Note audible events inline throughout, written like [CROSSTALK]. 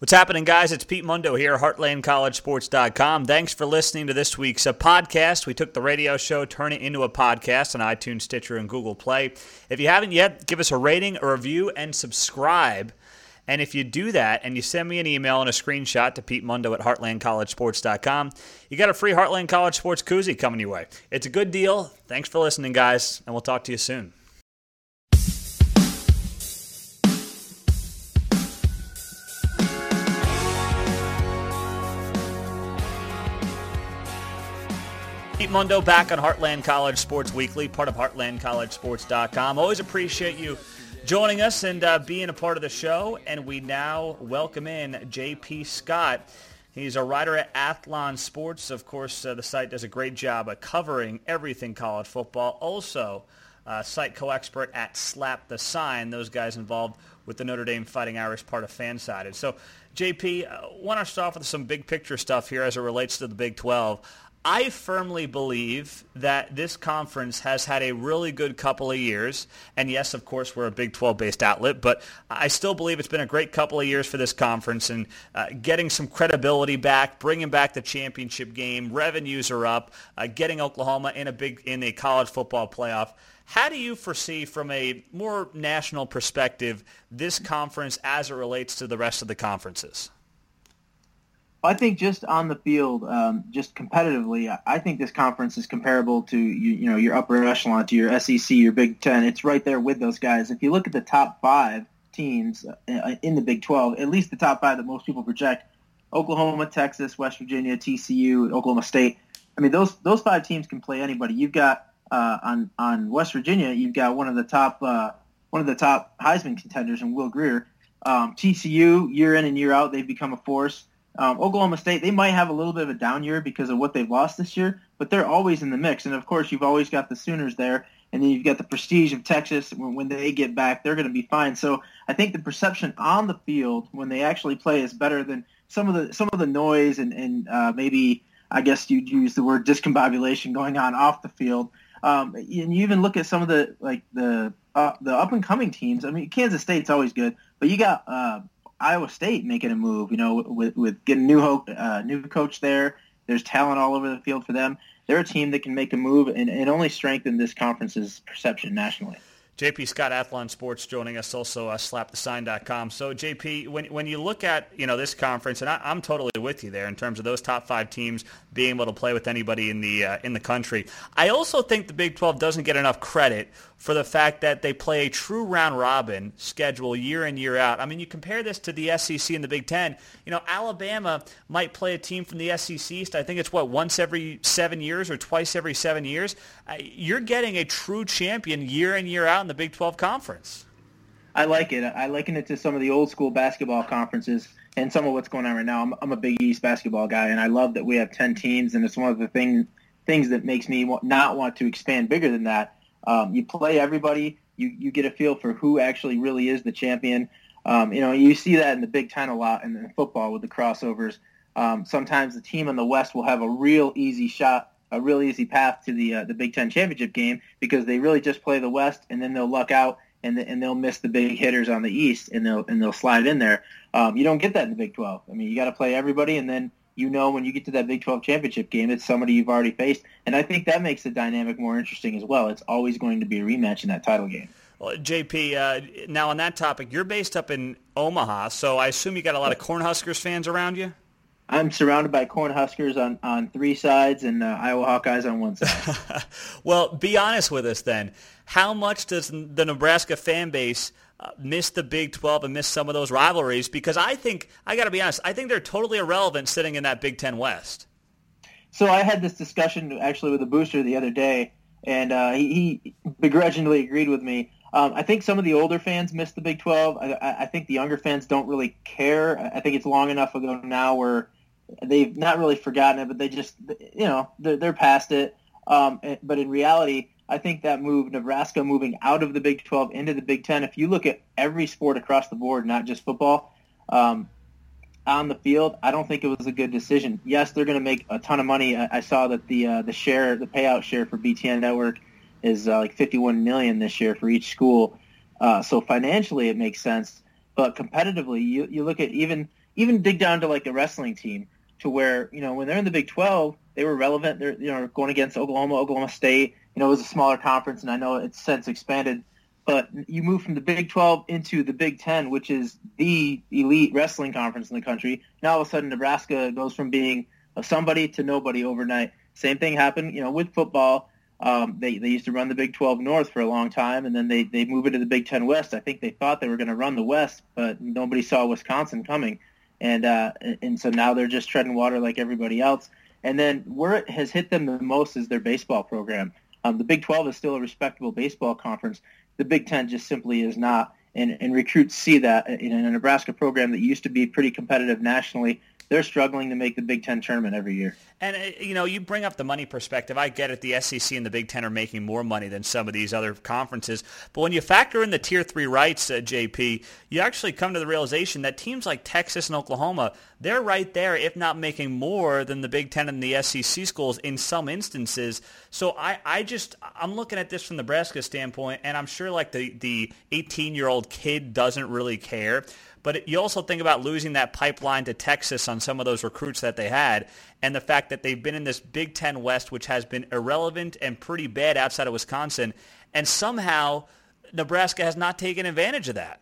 What's happening, guys? It's Pete Mundo here, HeartlandCollegeSports.com. Thanks for listening to this week's uh, podcast. We took the radio show, turn it into a podcast on iTunes, Stitcher, and Google Play. If you haven't yet, give us a rating, a review, and subscribe. And if you do that and you send me an email and a screenshot to Pete Mundo at HeartlandCollegeSports.com, you got a free Heartland College Sports koozie coming your way. It's a good deal. Thanks for listening, guys, and we'll talk to you soon. Mundo back on Heartland College Sports Weekly, part of HeartlandCollegeSports.com. Always appreciate you joining us and uh, being a part of the show. And we now welcome in JP Scott. He's a writer at Athlon Sports. Of course, uh, the site does a great job of covering everything college football. Also, uh, site co-expert at Slap the Sign. Those guys involved with the Notre Dame Fighting Irish part of Fansided. So, JP, uh, want to start off with some big picture stuff here as it relates to the Big 12. I firmly believe that this conference has had a really good couple of years. And yes, of course, we're a Big 12 based outlet, but I still believe it's been a great couple of years for this conference and uh, getting some credibility back, bringing back the championship game. Revenues are up, uh, getting Oklahoma in a big in a college football playoff. How do you foresee, from a more national perspective, this conference as it relates to the rest of the conferences? I think just on the field, um, just competitively, I think this conference is comparable to you, you know your upper echelon, to your SEC, your Big Ten. It's right there with those guys. If you look at the top five teams uh, in the Big 12, at least the top five that most people project, Oklahoma, Texas, West Virginia, TCU, Oklahoma State. I mean, those those five teams can play anybody. You've got uh, on on West Virginia, you've got one of the top uh, one of the top Heisman contenders in Will Grier. Um, TCU, year in and year out, they've become a force. Um, Oklahoma State, they might have a little bit of a down year because of what they've lost this year, but they're always in the mix. And of course, you've always got the Sooners there, and then you've got the prestige of Texas. When, they get back, they're going to be fine. So I think the perception on the field when they actually play is better than some of the some of the noise and and uh, maybe I guess you'd use the word discombobulation going on off the field. Um, and you even look at some of the like the uh, the up and coming teams. I mean, Kansas State's always good, but you got uh, Iowa State making a move. You know, with with getting new hope, uh, new coach there. There's talent all over the field for them. They're a team that can make a move and, and only strengthen this conference's perception nationally. JP Scott Athlon Sports joining us also uh, slapthesign.com. So JP, when when you look at you know this conference, and I, am totally with you there in terms of those top five teams being able to play with anybody in the uh, in the country. I also think the Big 12 doesn't get enough credit for the fact that they play a true round robin schedule year in year out. I mean, you compare this to the SEC and the Big Ten. You know, Alabama might play a team from the SEC East. I think it's what once every seven years or twice every seven years. You're getting a true champion year in year out in the Big 12 conference. I like it. I liken it to some of the old school basketball conferences and some of what's going on right now. I'm, I'm a Big East basketball guy, and I love that we have 10 teams, and it's one of the thing, things that makes me not want to expand bigger than that um, you play everybody. You you get a feel for who actually really is the champion. Um, you know, you see that in the Big Ten a lot in, in football with the crossovers. Um, sometimes the team in the West will have a real easy shot, a real easy path to the uh, the Big Ten championship game because they really just play the West and then they'll luck out and the, and they'll miss the big hitters on the East and they'll and they'll slide in there. Um, you don't get that in the Big 12. I mean, you got to play everybody and then you know when you get to that Big 12 championship game, it's somebody you've already faced. And I think that makes the dynamic more interesting as well. It's always going to be a rematch in that title game. Well, JP, uh, now on that topic, you're based up in Omaha, so I assume you got a lot of Cornhuskers fans around you? I'm surrounded by Cornhuskers on, on three sides and uh, Iowa Hawkeyes on one side. [LAUGHS] well, be honest with us then. How much does the Nebraska fan base – uh, miss the Big 12 and miss some of those rivalries because I think, I got to be honest, I think they're totally irrelevant sitting in that Big 10 West. So I had this discussion actually with a booster the other day, and uh, he, he, begrudgingly agreed with me. Um, I think some of the older fans miss the Big 12. I, I, think the younger fans don't really care. I think it's long enough ago now where they've not really forgotten it, but they just, you know, they're, they're past it. Um, but in reality, I think that move, Nebraska moving out of the Big 12 into the Big 10, if you look at every sport across the board, not just football, um, on the field, I don't think it was a good decision. Yes, they're going to make a ton of money. I, saw that the uh, the share, the payout share for BTN Network is uh, like 51 million this year for each school. Uh, so financially, it makes sense. But competitively, you, you look at even even dig down to like a wrestling team to where you know when they're in the Big 12, they were relevant. They're you know going against Oklahoma, Oklahoma State. You know it was a smaller conference, and I know it's since expanded. But you move from the Big 12 into the Big 10, which is the elite wrestling conference in the country. Now all of a sudden Nebraska goes from being somebody to nobody overnight. Same thing happened, you know, with football. Um, they they used to run the Big 12 North for a long time, and then they they move into the Big 10 West. I think they thought they were going to run the West, but nobody saw Wisconsin coming, and uh, and so now they're just treading water like everybody else. And then where it has hit them the most is their baseball program. Um, the Big 12 is still a respectable baseball conference. The Big 10 just simply is not, and and recruits see that in a Nebraska program that used to be pretty competitive nationally they're struggling to make the Big Ten tournament every year. And, uh, you know, you bring up the money perspective. I get it. The SEC and the Big Ten are making more money than some of these other conferences. But when you factor in the Tier 3 rights, uh, JP, you actually come to the realization that teams like Texas and Oklahoma, they're right there, if not making more than the Big Ten and the SEC schools in some instances. So I, I just, I'm looking at this from Nebraska standpoint, and I'm sure like the, the 18-year-old kid doesn't really care. But you also think about losing that pipeline to Texas on some of those recruits that they had and the fact that they've been in this Big Ten West, which has been irrelevant and pretty bad outside of Wisconsin. And somehow Nebraska has not taken advantage of that.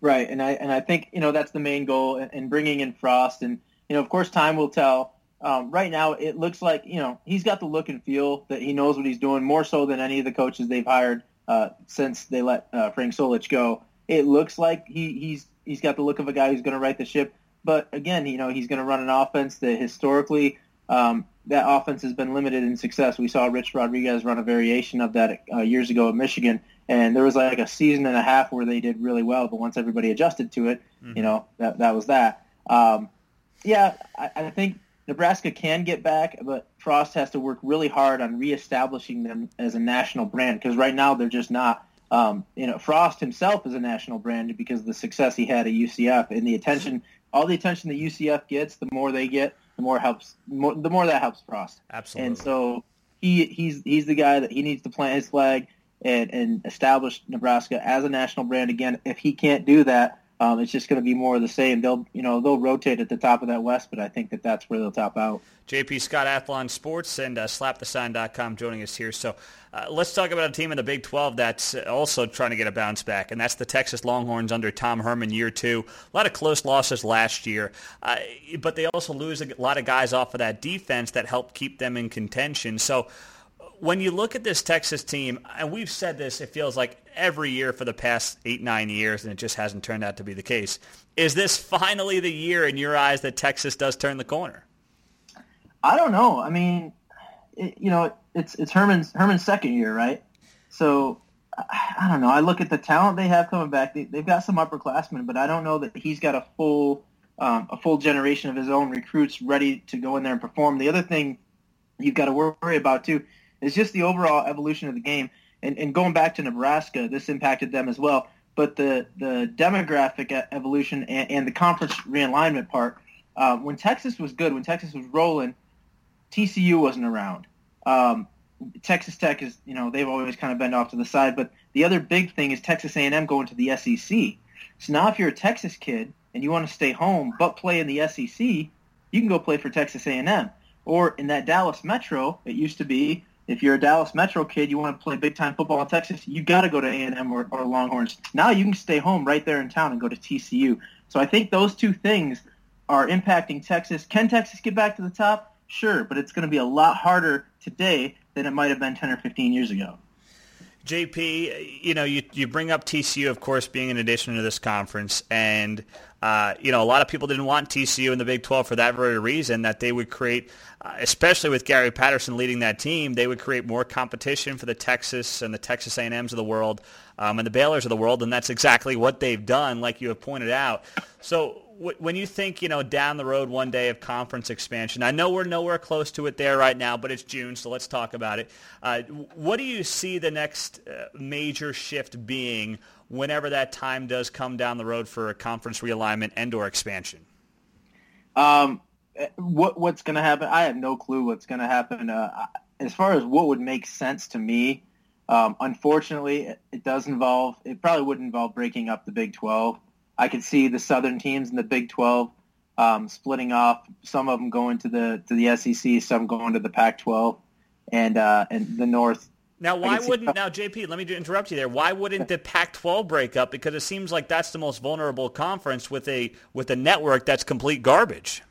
Right. And I, and I think, you know, that's the main goal in bringing in Frost. And, you know, of course, time will tell. Um, right now, it looks like, you know, he's got the look and feel that he knows what he's doing more so than any of the coaches they've hired uh, since they let uh, Frank Solich go it looks like he, he's he's got the look of a guy who's going to right the ship. But again, you know, he's going to run an offense that historically um, that offense has been limited in success. We saw Rich Rodriguez run a variation of that uh, years ago at Michigan, and there was like a season and a half where they did really well. But once everybody adjusted to it, mm-hmm. you know, that that was that. Um, yeah, I, I think Nebraska can get back, but Frost has to work really hard on reestablishing them as a national brand because right now they're just not. Um, you know, Frost himself is a national brand because of the success he had at UCF and the attention, all the attention that UCF gets, the more they get, the more helps, more, the more that helps Frost. Absolutely. And so he he's he's the guy that he needs to plant his flag and, and establish Nebraska as a national brand again. If he can't do that, um, it's just going to be more of the same. They'll, you know, they'll rotate at the top of that West, but I think that that's where they'll top out. JP Scott, Athlon Sports, and uh, SlapTheSign.com joining us here. So uh, let's talk about a team in the Big 12 that's also trying to get a bounce back, and that's the Texas Longhorns under Tom Herman year two. A lot of close losses last year, uh, but they also lose a lot of guys off of that defense that helped keep them in contention. So when you look at this Texas team, and we've said this, it feels like every year for the past eight, nine years, and it just hasn't turned out to be the case. Is this finally the year in your eyes that Texas does turn the corner? I don't know. I mean, it, you know, it's it's Herman's Herman's second year, right? So I don't know. I look at the talent they have coming back. They, have got some upperclassmen, but I don't know that he's got a full um, a full generation of his own recruits ready to go in there and perform. The other thing you've got to worry about too it's just the overall evolution of the game. And, and going back to Nebraska, this impacted them as well. But the, the demographic evolution and, and the conference realignment part, uh, when Texas was good, when Texas was rolling, TCU wasn't around. Um, Texas Tech is, you know, they've always kind of been off to the side. But the other big thing is Texas A&M going to the SEC. So now if you're a Texas kid and you want to stay home but play in the SEC, you can go play for Texas A&M. Or in that Dallas Metro, it used to be if you're a Dallas Metro kid, you want to play big time football in Texas, you got to go to A&M or, or Longhorns. Now you can stay home right there in town and go to TCU. So I think those two things are impacting Texas. Can Texas get back to the top? Sure, but it's going to be a lot harder today than it might have been 10 or 15 years ago. JP, you know, you, you bring up TCU, of course, being an addition to this conference, and uh, you know, a lot of people didn't want TCU in the Big 12 for that very reason, that they would create, uh, especially with Gary Patterson leading that team, they would create more competition for the Texas and the Texas A&Ms of the world um, and the Baylors of the world, and that's exactly what they've done, like you have pointed out. So when you think, you know, down the road one day of conference expansion, I know we're nowhere close to it there right now, but it's June, so let's talk about it. Uh, what do you see the next uh, major shift being whenever that time does come down the road for a conference realignment and or expansion? Um, what what's going to happen? I have no clue what's going to happen. Uh, as far as what would make sense to me, um, unfortunately, it, it, does involve. It probably would involve breaking up the Big Twelve I could see the Southern teams in the Big 12 um, splitting off. Some of them going to the to the SEC, some going to the Pac-12, and uh, and the North. Now, why wouldn't now JP? Let me interrupt you there. Why wouldn't the Pac-12 break up? Because it seems like that's the most vulnerable conference with a with a network that's complete garbage.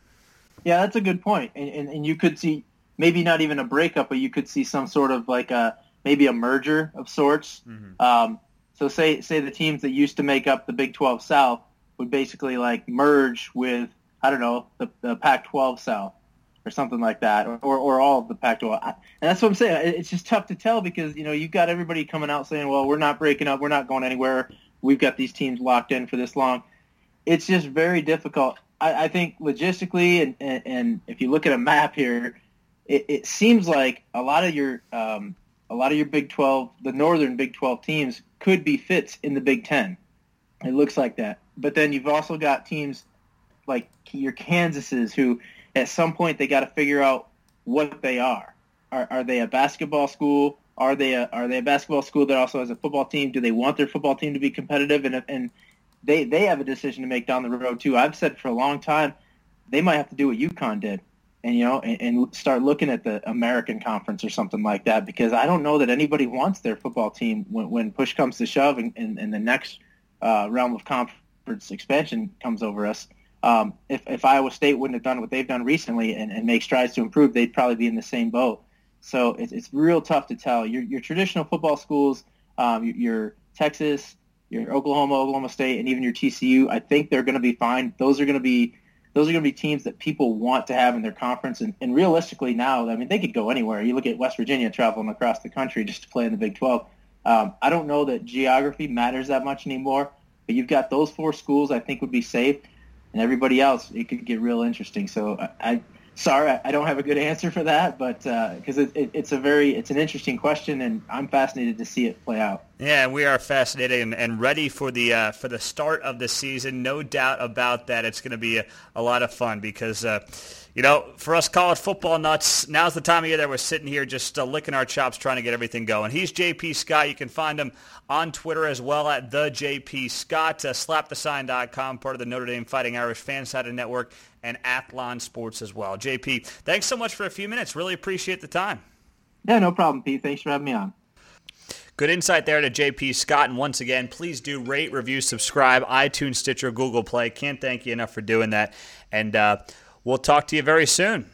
Yeah, that's a good. And, and, and you could see maybe not even a breakup, but you could see some sort of like a maybe a merger of sorts. Mm-hmm. Um, so say say the teams that used to make up the Big 12 South would basically like merge with I don't know the, the Pac-12 South or something like that, or, or, all of the Pac-12. And that's what I'm saying. It's just tough to tell because you know you've got everybody coming out saying, well, we're not breaking up, we're not going anywhere. We've got these teams locked in for this long. It's just very difficult. I, I think logistically, and, and, and if you look at a map here, it, it seems like a lot of your um, a lot of your Big 12, the northern Big 12 teams could be fits in the Big 10. It looks like that. But then you've also got teams like your Kansases who at some point they got to figure out what they are. Are, are they a basketball school? Are they a, are they a basketball school that also has a football team? Do they want their football team to be competitive? And, and they, they have a decision to make down the road too. I've said for a long time, they might have to do what UConn did and you know and, and, start looking at the American Conference or something like that because I don't know that anybody wants their football team when, when push comes to shove and, and, and the next uh, realm of conference expansion comes over us. Um, if, if Iowa State wouldn't have done what they've done recently and, and make strides to improve, they'd probably be in the same boat. So it's, it's real tough to tell. Your, your traditional football schools, um, your, your Texas, your Oklahoma, Oklahoma State, and even your TCU, I think they're going to be fine. Those are going to be those are going to be teams that people want to have in their conference. And, and realistically now, I mean, they could go anywhere. You look at West Virginia traveling across the country just to play in the Big 12. Um, I don't know that geography matters that much anymore, but you've got those four schools I think would be safe, and everybody else, it could get real interesting. So I, I sorry, I don't have a good [LAUGHS] answer for that, but because uh, it, it, it's a very it's an interesting question, and I'm fascinated to see it play out. Yeah, we are fascinated and, and ready for the uh, for the start of the season. No doubt about that. It's going to be a, a, lot of fun because. Uh, you know, for us college football nuts, now's the time of year that we're sitting here just uh, licking our chops trying to get everything going. He's JP Scott. You can find him on Twitter as well at the JP Scott, uh, slapthesign.com, part of the Notre Dame Fighting Irish Fan Fansided Network, and Athlon Sports as well. JP, thanks so much for a few minutes. Really appreciate the time. Yeah, no problem, Pete. Thanks for having me on. Good insight there to JP Scott. And once again, please do rate, review, subscribe, iTunes, Stitcher, Google Play. Can't thank you enough for doing that. And uh, We'll talk to you very soon.